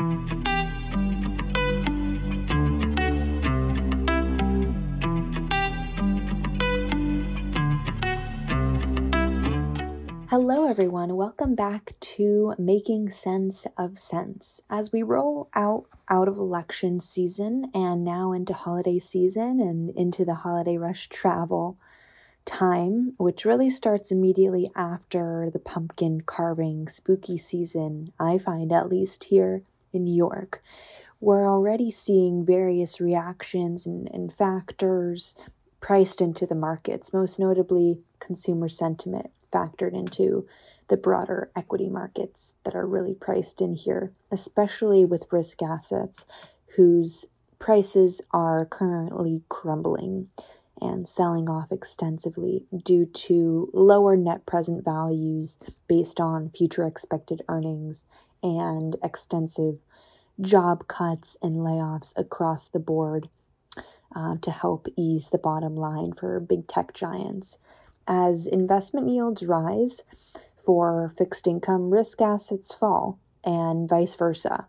Hello, everyone. Welcome back to Making Sense of Cents. As we roll out out of election season and now into holiday season and into the holiday rush travel time, which really starts immediately after the pumpkin carving spooky season, I find at least here in New York, we're already seeing various reactions and, and factors priced into the markets, most notably consumer sentiment factored into the broader equity markets that are really priced in here, especially with risk assets whose prices are currently crumbling and selling off extensively due to lower net present values based on future expected earnings and extensive job cuts and layoffs across the board uh, to help ease the bottom line for big tech giants. As investment yields rise for fixed income, risk assets fall, and vice versa.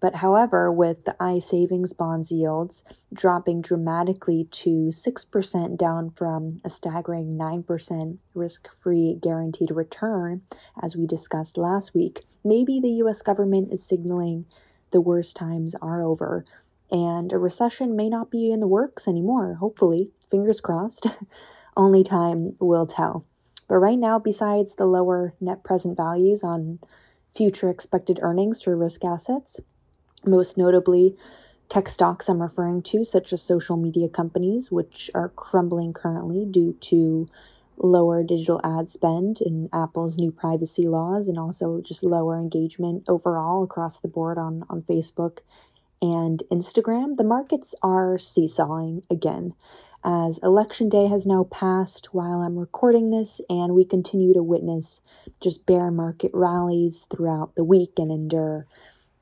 But however, with the I savings bonds yields dropping dramatically to 6% down from a staggering 9% risk free guaranteed return, as we discussed last week, maybe the US government is signaling the worst times are over and a recession may not be in the works anymore, hopefully. Fingers crossed. Only time will tell. But right now, besides the lower net present values on future expected earnings for risk assets, most notably tech stocks I'm referring to, such as social media companies, which are crumbling currently due to lower digital ad spend and Apple's new privacy laws, and also just lower engagement overall across the board on, on Facebook and Instagram, the markets are seesawing again. As election day has now passed while I'm recording this, and we continue to witness just bear market rallies throughout the week and endure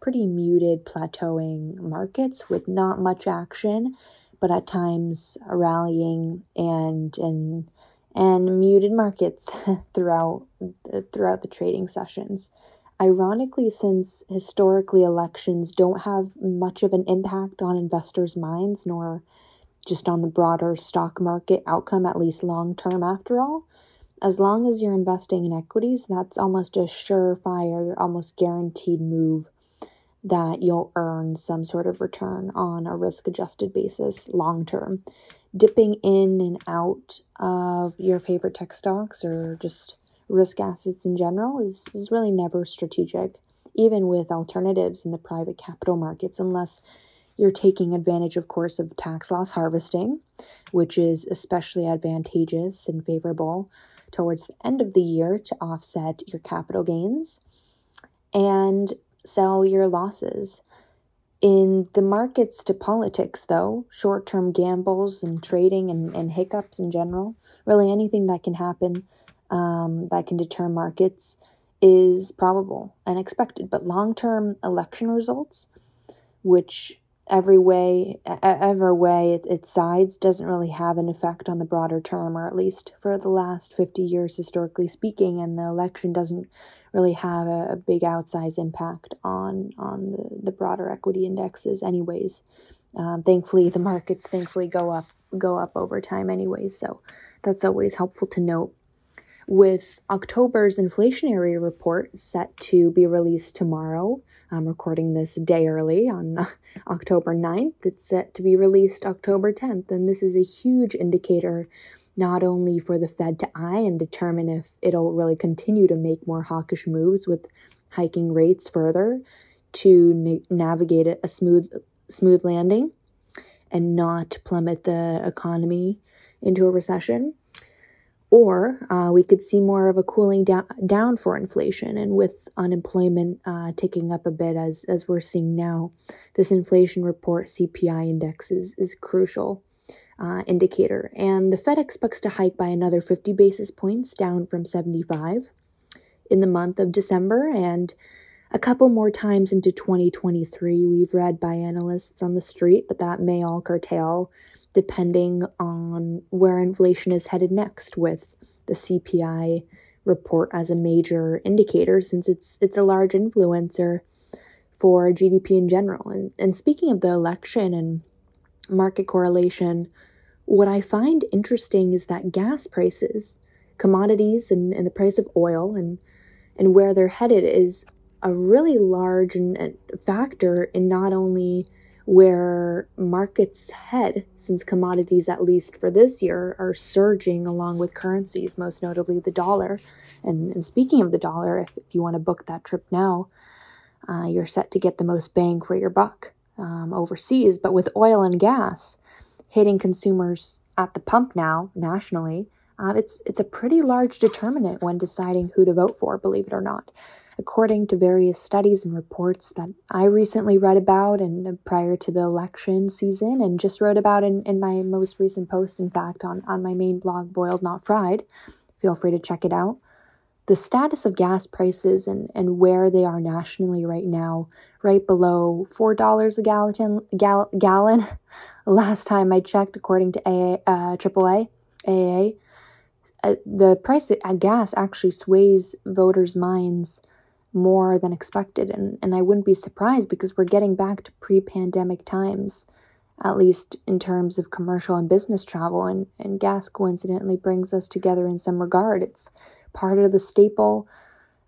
pretty muted plateauing markets with not much action, but at times rallying and and and muted markets throughout throughout the trading sessions. Ironically, since historically elections don't have much of an impact on investors' minds nor just on the broader stock market outcome, at least long term after all. As long as you're investing in equities, that's almost a surefire, almost guaranteed move that you'll earn some sort of return on a risk adjusted basis long term. Dipping in and out of your favorite tech stocks or just risk assets in general is, is really never strategic, even with alternatives in the private capital markets, unless you're taking advantage, of course, of tax loss harvesting, which is especially advantageous and favorable towards the end of the year to offset your capital gains and sell your losses. In the markets to politics, though, short term gambles and trading and, and hiccups in general, really anything that can happen um, that can deter markets is probable and expected. But long term election results, which every way ever way it, its sides doesn't really have an effect on the broader term or at least for the last 50 years historically speaking and the election doesn't really have a, a big outsized impact on on the, the broader equity indexes anyways. Um, thankfully the markets thankfully go up go up over time anyways so that's always helpful to note with October's inflationary report set to be released tomorrow. I'm recording this day early on October 9th. It's set to be released October 10th, and this is a huge indicator not only for the Fed to eye and determine if it'll really continue to make more hawkish moves with hiking rates further to na- navigate a smooth smooth landing and not plummet the economy into a recession or uh, we could see more of a cooling down, down for inflation. And with unemployment uh, ticking up a bit, as, as we're seeing now, this inflation report CPI index is, is a crucial uh, indicator. And the Fed expects to hike by another 50 basis points, down from 75 in the month of December. And a couple more times into 2023, we've read by analysts on the street, but that may all curtail depending on where inflation is headed next with the CPI report as a major indicator since it's it's a large influencer for GDP in general. And, and speaking of the election and market correlation, what I find interesting is that gas prices, commodities, and, and the price of oil and and where they're headed is a really large and factor in not only where markets head, since commodities, at least for this year, are surging along with currencies, most notably the dollar. And, and speaking of the dollar, if, if you want to book that trip now, uh, you're set to get the most bang for your buck um, overseas. But with oil and gas hitting consumers at the pump now nationally, uh, it's it's a pretty large determinant when deciding who to vote for. Believe it or not, according to various studies and reports that I recently read about and prior to the election season, and just wrote about in, in my most recent post. In fact, on on my main blog, Boiled Not Fried. Feel free to check it out the status of gas prices and, and where they are nationally right now, right below $4 a gallon, gal, gallon. Last time I checked, according to AA, uh, AAA, AA, uh, the price of gas actually sways voters' minds more than expected. And, and I wouldn't be surprised because we're getting back to pre pandemic times, at least in terms of commercial and business travel. And, and gas coincidentally brings us together in some regard. It's part of the staple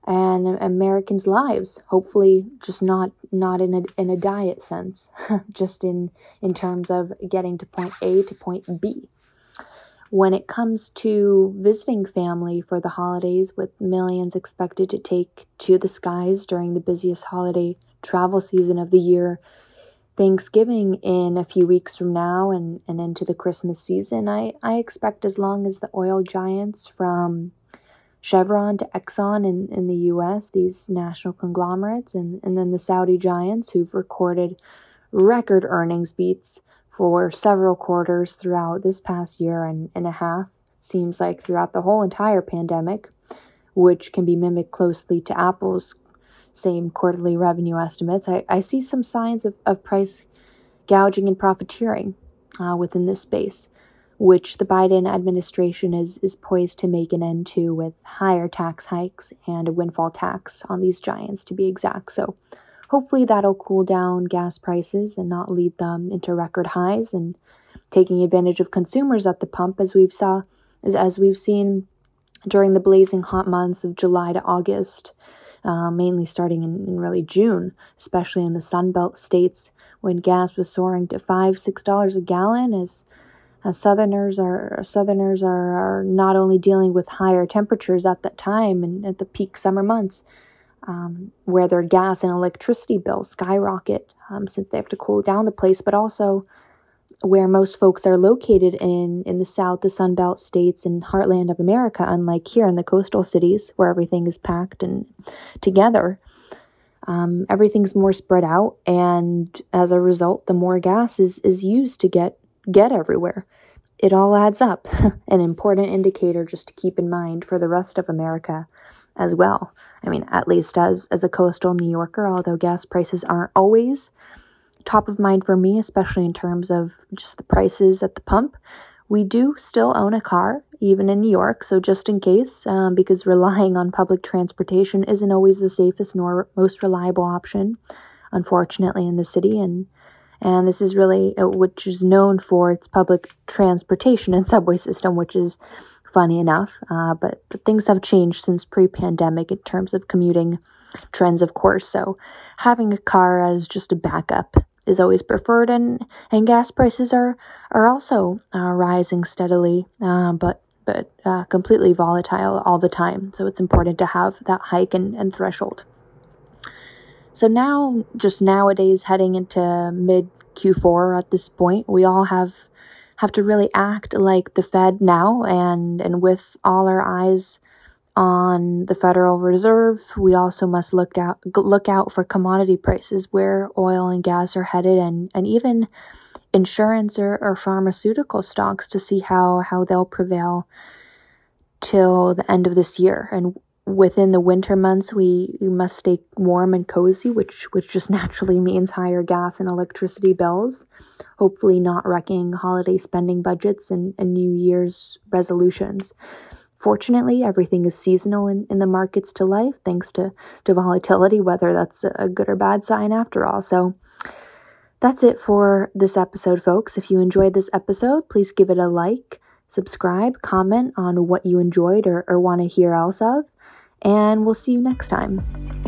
and Americans' lives. Hopefully, just not not in a in a diet sense, just in in terms of getting to point A to point B. When it comes to visiting family for the holidays, with millions expected to take to the skies during the busiest holiday travel season of the year, Thanksgiving in a few weeks from now and, and into the Christmas season, I, I expect as long as the oil giants from Chevron to Exxon in, in the US, these national conglomerates, and, and then the Saudi giants who've recorded record earnings beats for several quarters throughout this past year and, and a half. Seems like throughout the whole entire pandemic, which can be mimicked closely to Apple's same quarterly revenue estimates. I, I see some signs of, of price gouging and profiteering uh, within this space which the Biden administration is, is poised to make an end to with higher tax hikes and a windfall tax on these giants, to be exact. So hopefully that'll cool down gas prices and not lead them into record highs and taking advantage of consumers at the pump as we've saw as, we've seen during the blazing hot months of July to August. Uh, mainly starting in, in, really June, especially in the Sunbelt states when gas was soaring to five, six dollars a gallon as as Southerners are Southerners are, are not only dealing with higher temperatures at that time and at the peak summer months, um, where their gas and electricity bills skyrocket um, since they have to cool down the place, but also where most folks are located in in the South, the Sun Belt states and heartland of America, unlike here in the coastal cities where everything is packed and together. Um, everything's more spread out, and as a result, the more gas is, is used to get get everywhere. It all adds up, an important indicator just to keep in mind for the rest of America as well. I mean, at least as, as a coastal New Yorker, although gas prices aren't always top of mind for me, especially in terms of just the prices at the pump. We do still own a car, even in New York, so just in case, um, because relying on public transportation isn't always the safest nor most reliable option, unfortunately, in the city. And and this is really uh, which is known for its public transportation and subway system, which is funny enough. Uh, but, but things have changed since pre-pandemic in terms of commuting trends, of course. So having a car as just a backup is always preferred, and and gas prices are are also uh, rising steadily, uh, but but uh, completely volatile all the time. So it's important to have that hike and, and threshold. So now, just nowadays, heading into mid Q4 at this point, we all have have to really act like the Fed now, and and with all our eyes on the Federal Reserve, we also must look out look out for commodity prices, where oil and gas are headed, and and even insurance or, or pharmaceutical stocks to see how how they'll prevail till the end of this year. And within the winter months we, must stay warm and cozy which which just naturally means higher gas and electricity bills hopefully not wrecking holiday spending budgets and, and new year's resolutions. Fortunately everything is seasonal in, in the markets to life thanks to, to volatility whether that's a good or bad sign after all. So that's it for this episode folks. If you enjoyed this episode please give it a like subscribe, comment on what you enjoyed or, or want to hear else of, and we'll see you next time.